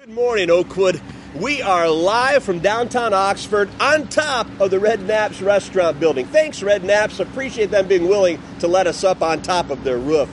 Good morning, Oakwood. We are live from downtown Oxford on top of the Red Knapp's restaurant building. Thanks, Red Knapp's. Appreciate them being willing to let us up on top of their roof.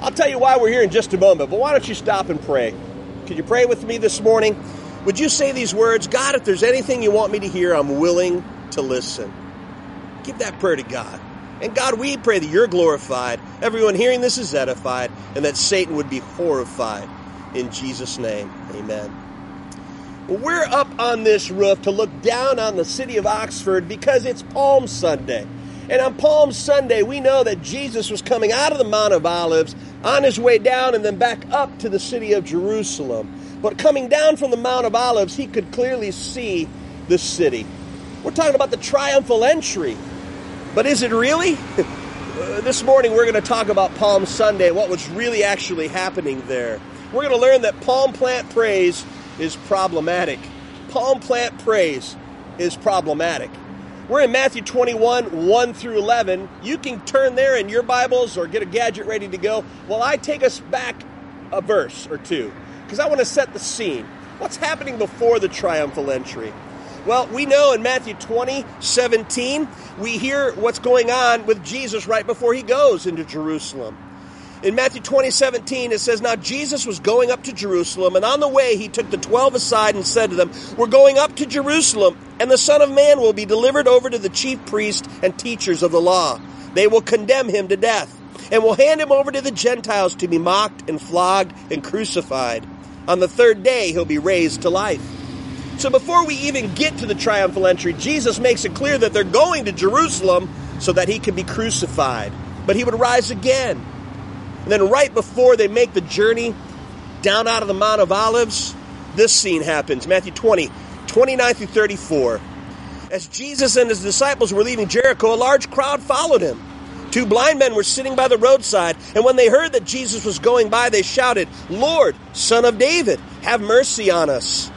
I'll tell you why we're here in just a moment, but why don't you stop and pray? Could you pray with me this morning? Would you say these words God, if there's anything you want me to hear, I'm willing to listen? Give that prayer to God. And God, we pray that you're glorified, everyone hearing this is edified, and that Satan would be horrified. In Jesus' name, amen. Well, we're up on this roof to look down on the city of Oxford because it's Palm Sunday. And on Palm Sunday, we know that Jesus was coming out of the Mount of Olives on his way down and then back up to the city of Jerusalem. But coming down from the Mount of Olives, he could clearly see the city. We're talking about the triumphal entry. But is it really? Uh, this morning we're going to talk about Palm Sunday, what was really actually happening there. We're going to learn that palm plant praise is problematic. Palm plant praise is problematic. We're in Matthew 21, 1 through 11. You can turn there in your Bibles or get a gadget ready to go while I take us back a verse or two because I want to set the scene. What's happening before the triumphal entry? Well, we know in Matthew 20, 17, we hear what's going on with Jesus right before he goes into Jerusalem. In Matthew 20, 17, it says, Now Jesus was going up to Jerusalem, and on the way he took the twelve aside and said to them, We're going up to Jerusalem, and the Son of Man will be delivered over to the chief priests and teachers of the law. They will condemn him to death, and will hand him over to the Gentiles to be mocked and flogged and crucified. On the third day he'll be raised to life. So before we even get to the triumphal entry, Jesus makes it clear that they're going to Jerusalem so that he can be crucified. But he would rise again. And then right before they make the journey down out of the Mount of Olives, this scene happens. Matthew 20, 29 through 34. As Jesus and his disciples were leaving Jericho, a large crowd followed him. Two blind men were sitting by the roadside, and when they heard that Jesus was going by, they shouted, Lord, Son of David, have mercy on us.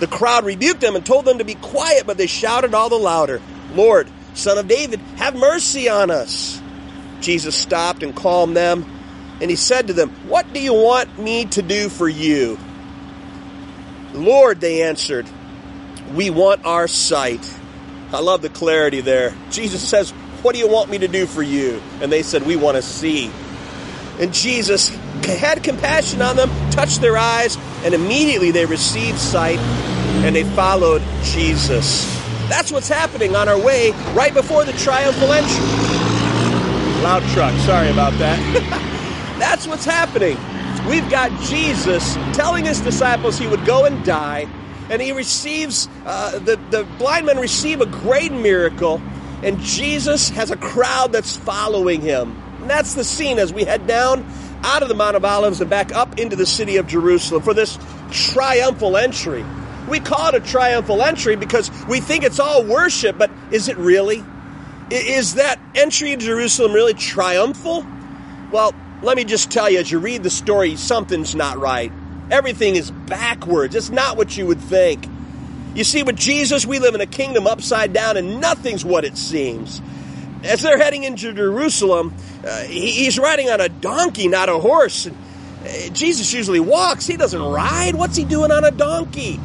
The crowd rebuked them and told them to be quiet, but they shouted all the louder, Lord, Son of David, have mercy on us. Jesus stopped and calmed them and he said to them, What do you want me to do for you? Lord, they answered, We want our sight. I love the clarity there. Jesus says, What do you want me to do for you? And they said, We want to see. And Jesus had compassion on them, touched their eyes, and immediately they received sight and they followed Jesus. That's what's happening on our way right before the triumphal entry. Loud truck, sorry about that. That's what's happening. We've got Jesus telling his disciples he would go and die, and he receives, uh, the, the blind men receive a great miracle, and Jesus has a crowd that's following him. And that's the scene as we head down out of the Mount of Olives and back up into the city of Jerusalem for this triumphal entry. We call it a triumphal entry because we think it's all worship, but is it really? Is that entry into Jerusalem really triumphal? Well, let me just tell you, as you read the story, something's not right. Everything is backwards. It's not what you would think. You see, with Jesus, we live in a kingdom upside down, and nothing's what it seems. As they're heading into Jerusalem, uh, he's riding on a donkey, not a horse. Uh, Jesus usually walks, he doesn't ride. What's he doing on a donkey?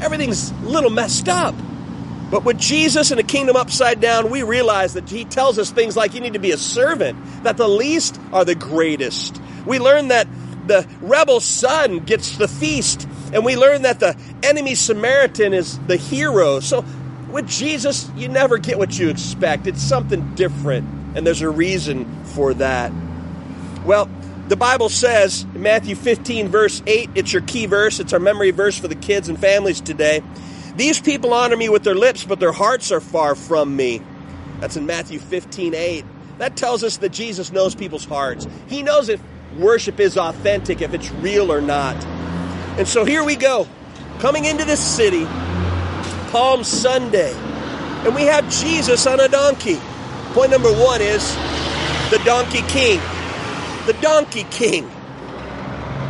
Everything's a little messed up. But with Jesus and the kingdom upside down, we realize that he tells us things like you need to be a servant, that the least are the greatest. We learn that the rebel son gets the feast, and we learn that the enemy Samaritan is the hero. So with Jesus, you never get what you expect. It's something different, and there's a reason for that. Well, the Bible says in Matthew 15, verse 8, it's your key verse, it's our memory verse for the kids and families today. These people honor me with their lips, but their hearts are far from me. That's in Matthew 15 8. That tells us that Jesus knows people's hearts. He knows if worship is authentic, if it's real or not. And so here we go, coming into this city, Palm Sunday, and we have Jesus on a donkey. Point number one is the Donkey King. The Donkey King.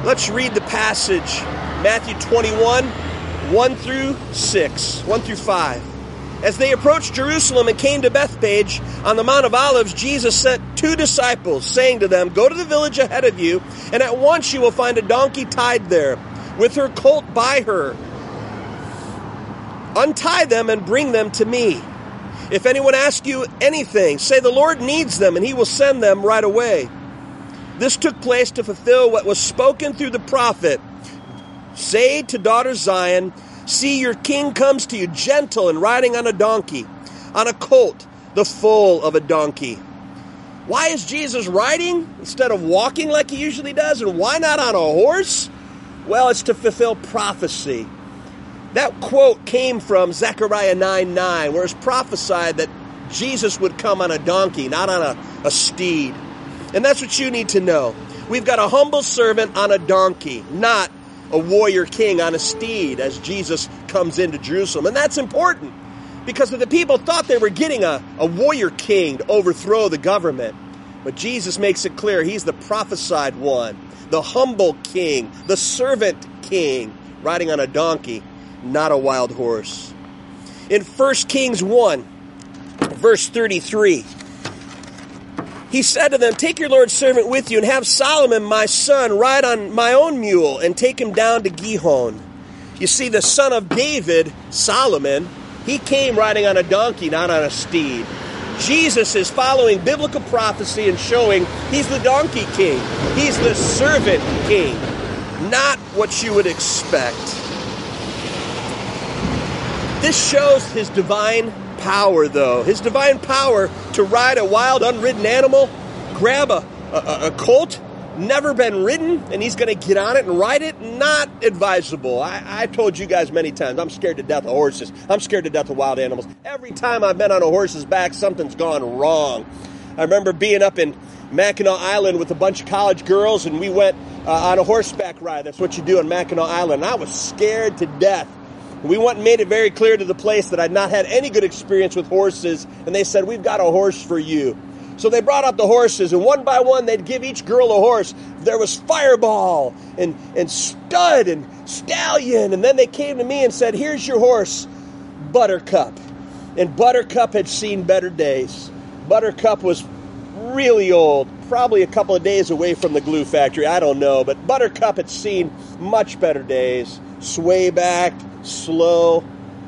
Let's read the passage Matthew 21 1 through 6, 1 through 5. As they approached Jerusalem and came to Bethphage on the Mount of Olives, Jesus sent two disciples, saying to them, Go to the village ahead of you, and at once you will find a donkey tied there, with her colt by her. Untie them and bring them to me. If anyone asks you anything, say the Lord needs them and he will send them right away. This took place to fulfill what was spoken through the prophet. Say to daughter Zion, See, your king comes to you gentle and riding on a donkey, on a colt, the foal of a donkey. Why is Jesus riding instead of walking like he usually does? And why not on a horse? Well, it's to fulfill prophecy. That quote came from Zechariah 9 9, where it's prophesied that Jesus would come on a donkey, not on a, a steed. And that's what you need to know. We've got a humble servant on a donkey, not a warrior king on a steed as Jesus comes into Jerusalem. And that's important because the people thought they were getting a, a warrior king to overthrow the government. But Jesus makes it clear he's the prophesied one, the humble king, the servant king, riding on a donkey, not a wild horse. In 1 Kings 1, verse 33, he said to them, Take your Lord's servant with you and have Solomon, my son, ride on my own mule and take him down to Gihon. You see, the son of David, Solomon, he came riding on a donkey, not on a steed. Jesus is following biblical prophecy and showing he's the donkey king. He's the servant king, not what you would expect. This shows his divine power, though. His divine power to ride a wild, unridden animal, grab a, a, a colt, never been ridden, and he's going to get on it and ride it, not advisable. I, I told you guys many times, I'm scared to death of horses. I'm scared to death of wild animals. Every time I've been on a horse's back, something's gone wrong. I remember being up in Mackinac Island with a bunch of college girls, and we went uh, on a horseback ride. That's what you do on Mackinac Island. I was scared to death. We went and made it very clear to the place that I'd not had any good experience with horses, and they said, We've got a horse for you. So they brought out the horses, and one by one they'd give each girl a horse. There was Fireball and, and Stud and Stallion, and then they came to me and said, Here's your horse, Buttercup. And Buttercup had seen better days. Buttercup was really old, probably a couple of days away from the glue factory, I don't know, but Buttercup had seen much better days. Sway back, slow.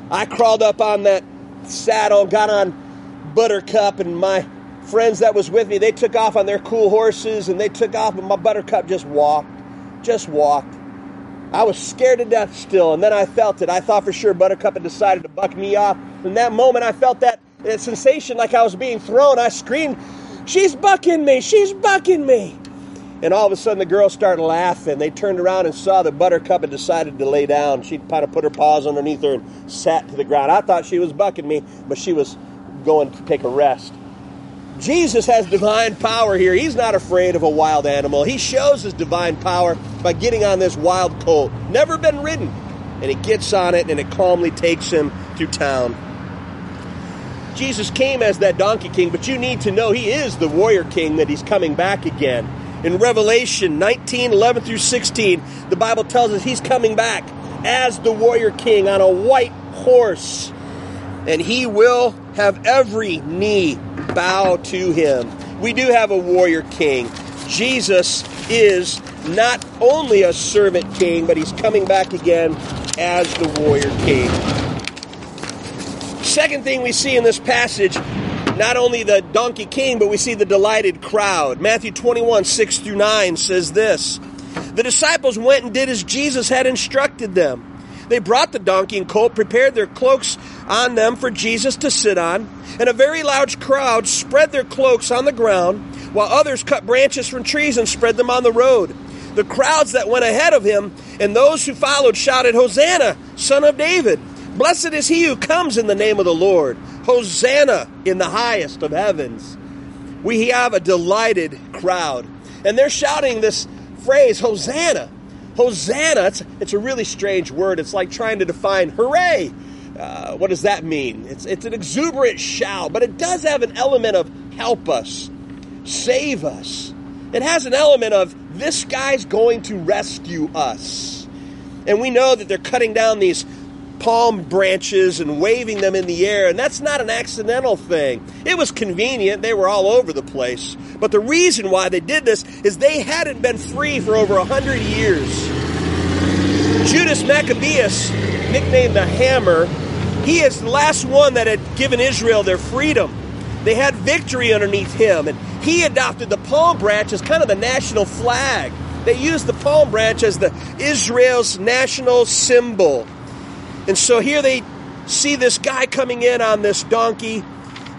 I crawled up on that saddle, got on Buttercup, and my friends that was with me, they took off on their cool horses and they took off, and my Buttercup just walked, just walked. I was scared to death still, and then I felt it. I thought for sure Buttercup had decided to buck me off. In that moment, I felt that, that sensation like I was being thrown. I screamed, She's bucking me! She's bucking me! And all of a sudden, the girls started laughing. They turned around and saw that Buttercup had decided to lay down. She kind of put her paws underneath her and sat to the ground. I thought she was bucking me, but she was going to take a rest. Jesus has divine power here. He's not afraid of a wild animal. He shows his divine power by getting on this wild colt. Never been ridden. And he gets on it and it calmly takes him through town. Jesus came as that donkey king, but you need to know he is the warrior king that he's coming back again. In Revelation 19 11 through 16, the Bible tells us he's coming back as the warrior king on a white horse. And he will have every knee bow to him. We do have a warrior king. Jesus is not only a servant king, but he's coming back again as the warrior king. Second thing we see in this passage not only the donkey king, but we see the delighted crowd. Matthew 21, 6 through 9 says this The disciples went and did as Jesus had instructed them. They brought the donkey and colt, prepared their cloaks on them for Jesus to sit on, and a very large crowd spread their cloaks on the ground, while others cut branches from trees and spread them on the road. The crowds that went ahead of him and those who followed shouted, Hosanna, son of David! Blessed is he who comes in the name of the Lord. Hosanna in the highest of heavens. We have a delighted crowd. And they're shouting this phrase, Hosanna. Hosanna. It's, it's a really strange word. It's like trying to define hooray. Uh, what does that mean? It's, it's an exuberant shout, but it does have an element of help us, save us. It has an element of this guy's going to rescue us. And we know that they're cutting down these palm branches and waving them in the air, and that's not an accidental thing. It was convenient, they were all over the place. But the reason why they did this is they hadn't been free for over a hundred years. Judas Maccabeus, nicknamed the Hammer, he is the last one that had given Israel their freedom. They had victory underneath him, and he adopted the palm branch as kind of the national flag. They used the palm branch as the Israel's national symbol. And so here they see this guy coming in on this donkey.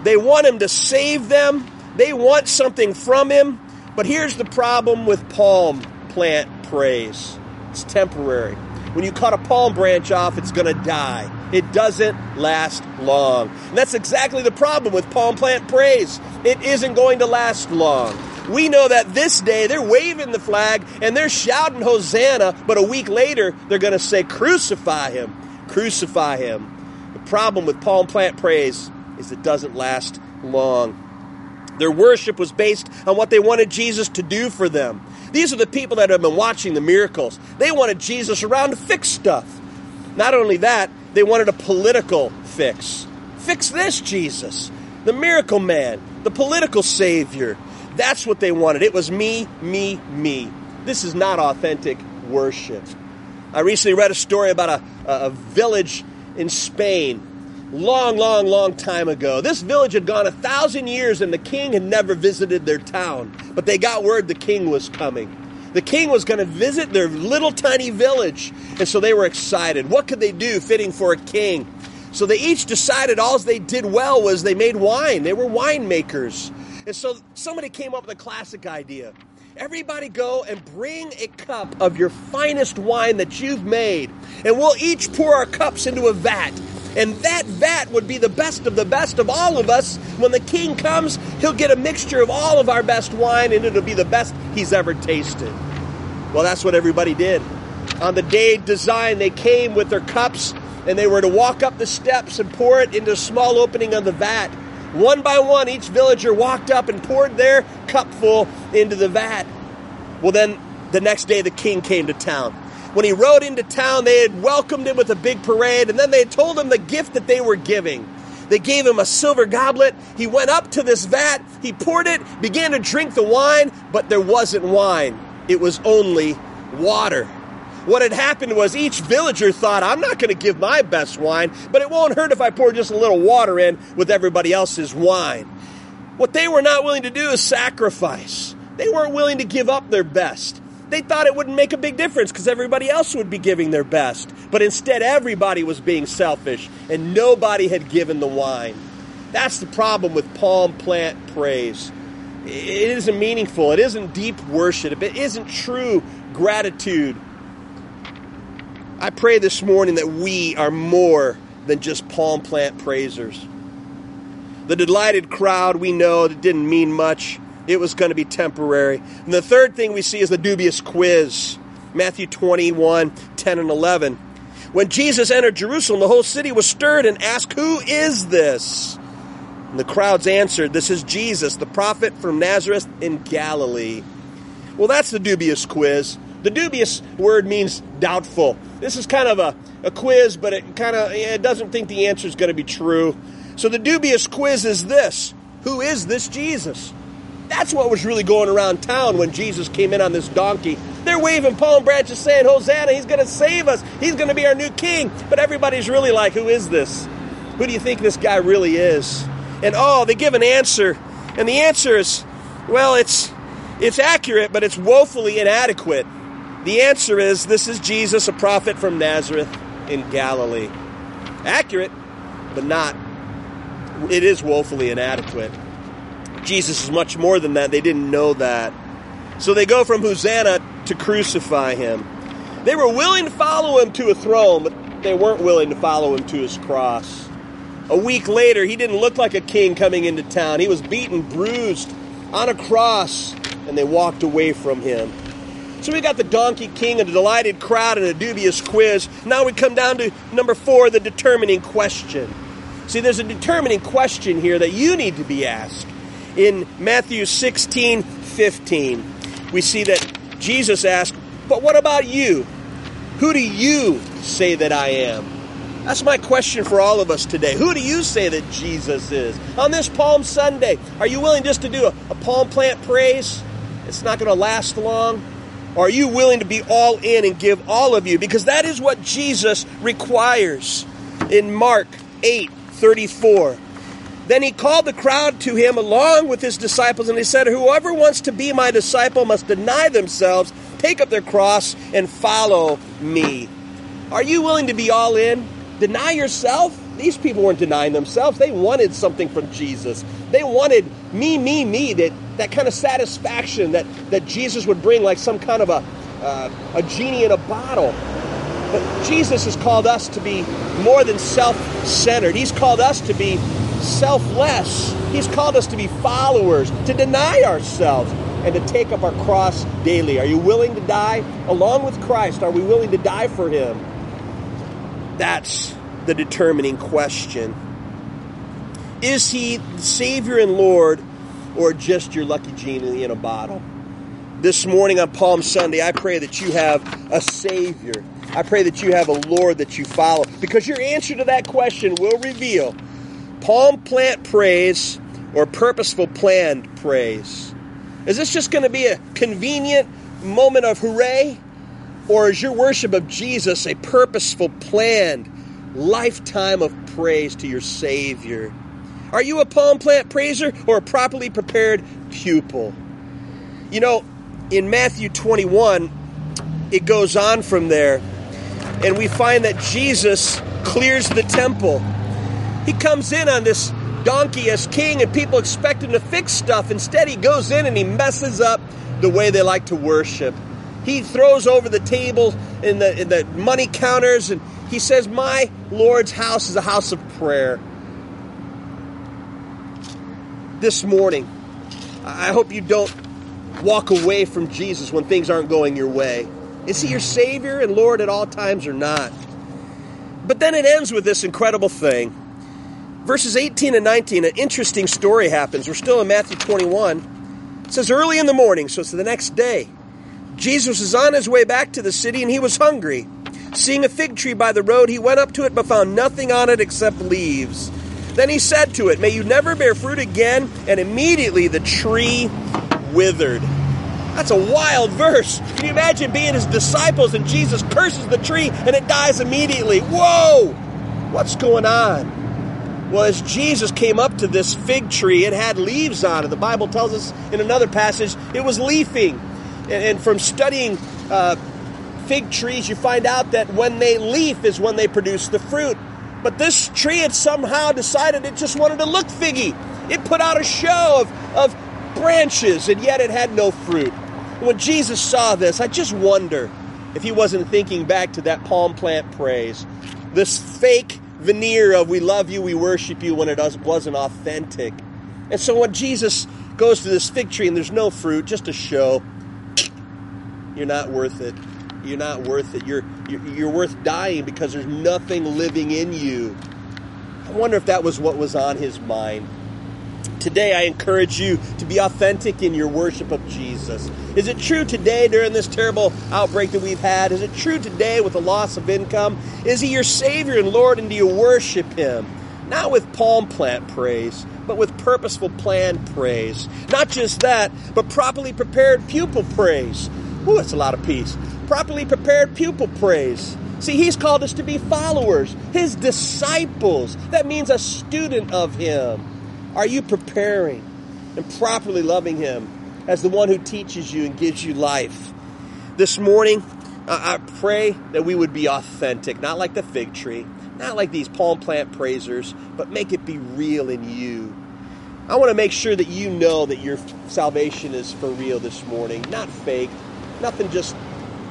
They want him to save them. They want something from him. But here's the problem with palm plant praise it's temporary. When you cut a palm branch off, it's going to die. It doesn't last long. And that's exactly the problem with palm plant praise. It isn't going to last long. We know that this day they're waving the flag and they're shouting Hosanna, but a week later they're going to say, Crucify him, crucify him. The problem with palm plant praise is it doesn't last long. Their worship was based on what they wanted Jesus to do for them. These are the people that have been watching the miracles. They wanted Jesus around to fix stuff. Not only that, they wanted a political fix. Fix this, Jesus. The miracle man, the political savior. That's what they wanted. It was me, me, me. This is not authentic worship. I recently read a story about a, a village in Spain long, long, long time ago. This village had gone a thousand years and the king had never visited their town. But they got word the king was coming. The king was going to visit their little tiny village. And so they were excited. What could they do fitting for a king? So they each decided all they did well was they made wine. They were winemakers. And so somebody came up with a classic idea. Everybody go and bring a cup of your finest wine that you've made. And we'll each pour our cups into a vat. And that vat would be the best of the best of all of us. When the king comes, he'll get a mixture of all of our best wine and it'll be the best he's ever tasted. Well, that's what everybody did. On the day designed, they came with their cups and they were to walk up the steps and pour it into a small opening of the vat. One by one, each villager walked up and poured their cupful into the vat. Well, then the next day, the king came to town. When he rode into town, they had welcomed him with a big parade, and then they had told him the gift that they were giving. They gave him a silver goblet. He went up to this vat, he poured it, began to drink the wine, but there wasn't wine. It was only water. What had happened was each villager thought, I'm not going to give my best wine, but it won't hurt if I pour just a little water in with everybody else's wine. What they were not willing to do is sacrifice. They weren't willing to give up their best. They thought it wouldn't make a big difference because everybody else would be giving their best. But instead, everybody was being selfish and nobody had given the wine. That's the problem with palm plant praise. It isn't meaningful, it isn't deep worship, it isn't true gratitude. I pray this morning that we are more than just palm plant praisers. The delighted crowd we know that didn't mean much it was going to be temporary. And the third thing we see is the dubious quiz Matthew 21 10 and 11. When Jesus entered Jerusalem, the whole city was stirred and asked, Who is this? And the crowds answered, This is Jesus, the prophet from Nazareth in Galilee. Well, that's the dubious quiz. The dubious word means doubtful. This is kind of a, a quiz, but it kind of it doesn't think the answer is going to be true. So the dubious quiz is this Who is this Jesus? That's what was really going around town when Jesus came in on this donkey. They're waving palm branches saying, Hosanna, he's going to save us. He's going to be our new king. But everybody's really like, who is this? Who do you think this guy really is? And oh, they give an answer. And the answer is, well, it's it's accurate, but it's woefully inadequate. The answer is this is Jesus, a prophet from Nazareth in Galilee. Accurate, but not. It is woefully inadequate. Jesus is much more than that. They didn't know that. So they go from Hosanna to crucify him. They were willing to follow him to a throne, but they weren't willing to follow him to his cross. A week later, he didn't look like a king coming into town. He was beaten, bruised, on a cross, and they walked away from him. So we got the Donkey King, and a delighted crowd, and a dubious quiz. Now we come down to number four, the determining question. See, there's a determining question here that you need to be asked in Matthew 16 15, we see that Jesus asked, But what about you? Who do you say that I am? That's my question for all of us today. Who do you say that Jesus is? On this Palm Sunday, are you willing just to do a, a palm plant praise? It's not going to last long. Are you willing to be all in and give all of you? Because that is what Jesus requires in Mark 8 34. Then he called the crowd to him along with his disciples, and he said, Whoever wants to be my disciple must deny themselves, take up their cross, and follow me. Are you willing to be all in? Deny yourself? These people weren't denying themselves. They wanted something from Jesus. They wanted me, me, me, that, that kind of satisfaction that, that Jesus would bring, like some kind of a, uh, a genie in a bottle. But Jesus has called us to be more than self centered. He's called us to be selfless. He's called us to be followers, to deny ourselves, and to take up our cross daily. Are you willing to die along with Christ? Are we willing to die for Him? That's the determining question. Is He the Savior and Lord, or just your lucky genie in a bottle? This morning on Palm Sunday, I pray that you have a Savior. I pray that you have a Lord that you follow, because your answer to that question will reveal palm plant praise or purposeful planned praise? Is this just going to be a convenient moment of hooray? Or is your worship of Jesus a purposeful, planned lifetime of praise to your Savior? Are you a palm plant praiser or a properly prepared pupil? You know, in Matthew 21, it goes on from there, and we find that Jesus clears the temple he comes in on this donkey as king, and people expect him to fix stuff. Instead, he goes in and he messes up the way they like to worship. He throws over the table in the, the money counters, and he says, My Lord's house is a house of prayer. This morning, I hope you don't walk away from Jesus when things aren't going your way. Is he your Savior and Lord at all times or not? But then it ends with this incredible thing. Verses 18 and 19, an interesting story happens. We're still in Matthew 21. It says, Early in the morning, so it's the next day, Jesus is on his way back to the city and he was hungry. Seeing a fig tree by the road, he went up to it but found nothing on it except leaves. Then he said to it, May you never bear fruit again. And immediately the tree withered. That's a wild verse. Can you imagine being his disciples and Jesus curses the tree and it dies immediately? Whoa! What's going on? Well, as Jesus came up to this fig tree, it had leaves on it. The Bible tells us in another passage it was leafing. And, from studying uh, fig trees, you find out that when they leaf is when they produce the fruit. But this tree had somehow decided it just wanted to look figgy. It put out a show of, of branches, and yet it had no fruit. When Jesus saw this, I just wonder if he wasn't thinking back to that palm plant praise. This fake veneer of we love you, we worship you when it wasn't authentic. And so when Jesus goes to this fig tree and there's no fruit, just a show, you're not worth it. You're not worth it. You're, you're, worth dying because there's nothing living in you. I wonder if that was what was on his mind. Today, I encourage you to be authentic in your worship of Jesus. Is it true today during this terrible outbreak that we've had? Is it true today with the loss of income? Is He your Savior and Lord, and do you worship Him? Not with palm plant praise, but with purposeful planned praise. Not just that, but properly prepared pupil praise. Ooh, that's a lot of peace. Properly prepared pupil praise. See, he's called us to be followers, his disciples. That means a student of him. Are you preparing and properly loving Him as the one who teaches you and gives you life? This morning, I pray that we would be authentic, not like the fig tree, not like these palm plant praisers, but make it be real in you. I want to make sure that you know that your salvation is for real this morning, not fake, nothing just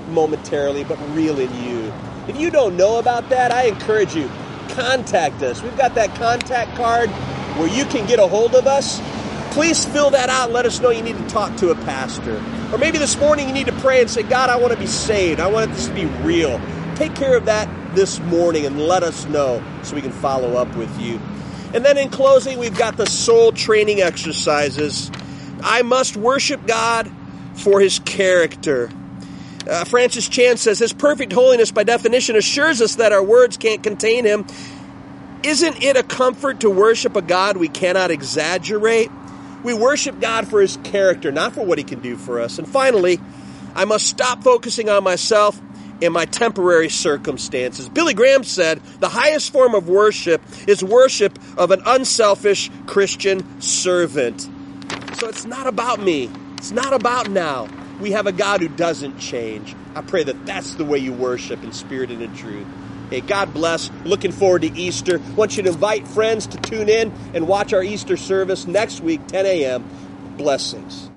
momentarily, but real in you. If you don't know about that, I encourage you, contact us. We've got that contact card where you can get a hold of us, please fill that out and let us know you need to talk to a pastor. Or maybe this morning you need to pray and say, God, I want to be saved. I want this to be real. Take care of that this morning and let us know so we can follow up with you. And then in closing, we've got the soul training exercises. I must worship God for his character. Uh, Francis Chan says, His perfect holiness, by definition, assures us that our words can't contain him isn't it a comfort to worship a God we cannot exaggerate? We worship God for his character, not for what he can do for us. And finally, I must stop focusing on myself and my temporary circumstances. Billy Graham said the highest form of worship is worship of an unselfish Christian servant. So it's not about me. It's not about now. We have a God who doesn't change. I pray that that's the way you worship in spirit and in truth. Hey, God bless. Looking forward to Easter. Want you to invite friends to tune in and watch our Easter service next week, 10 a.m. Blessings.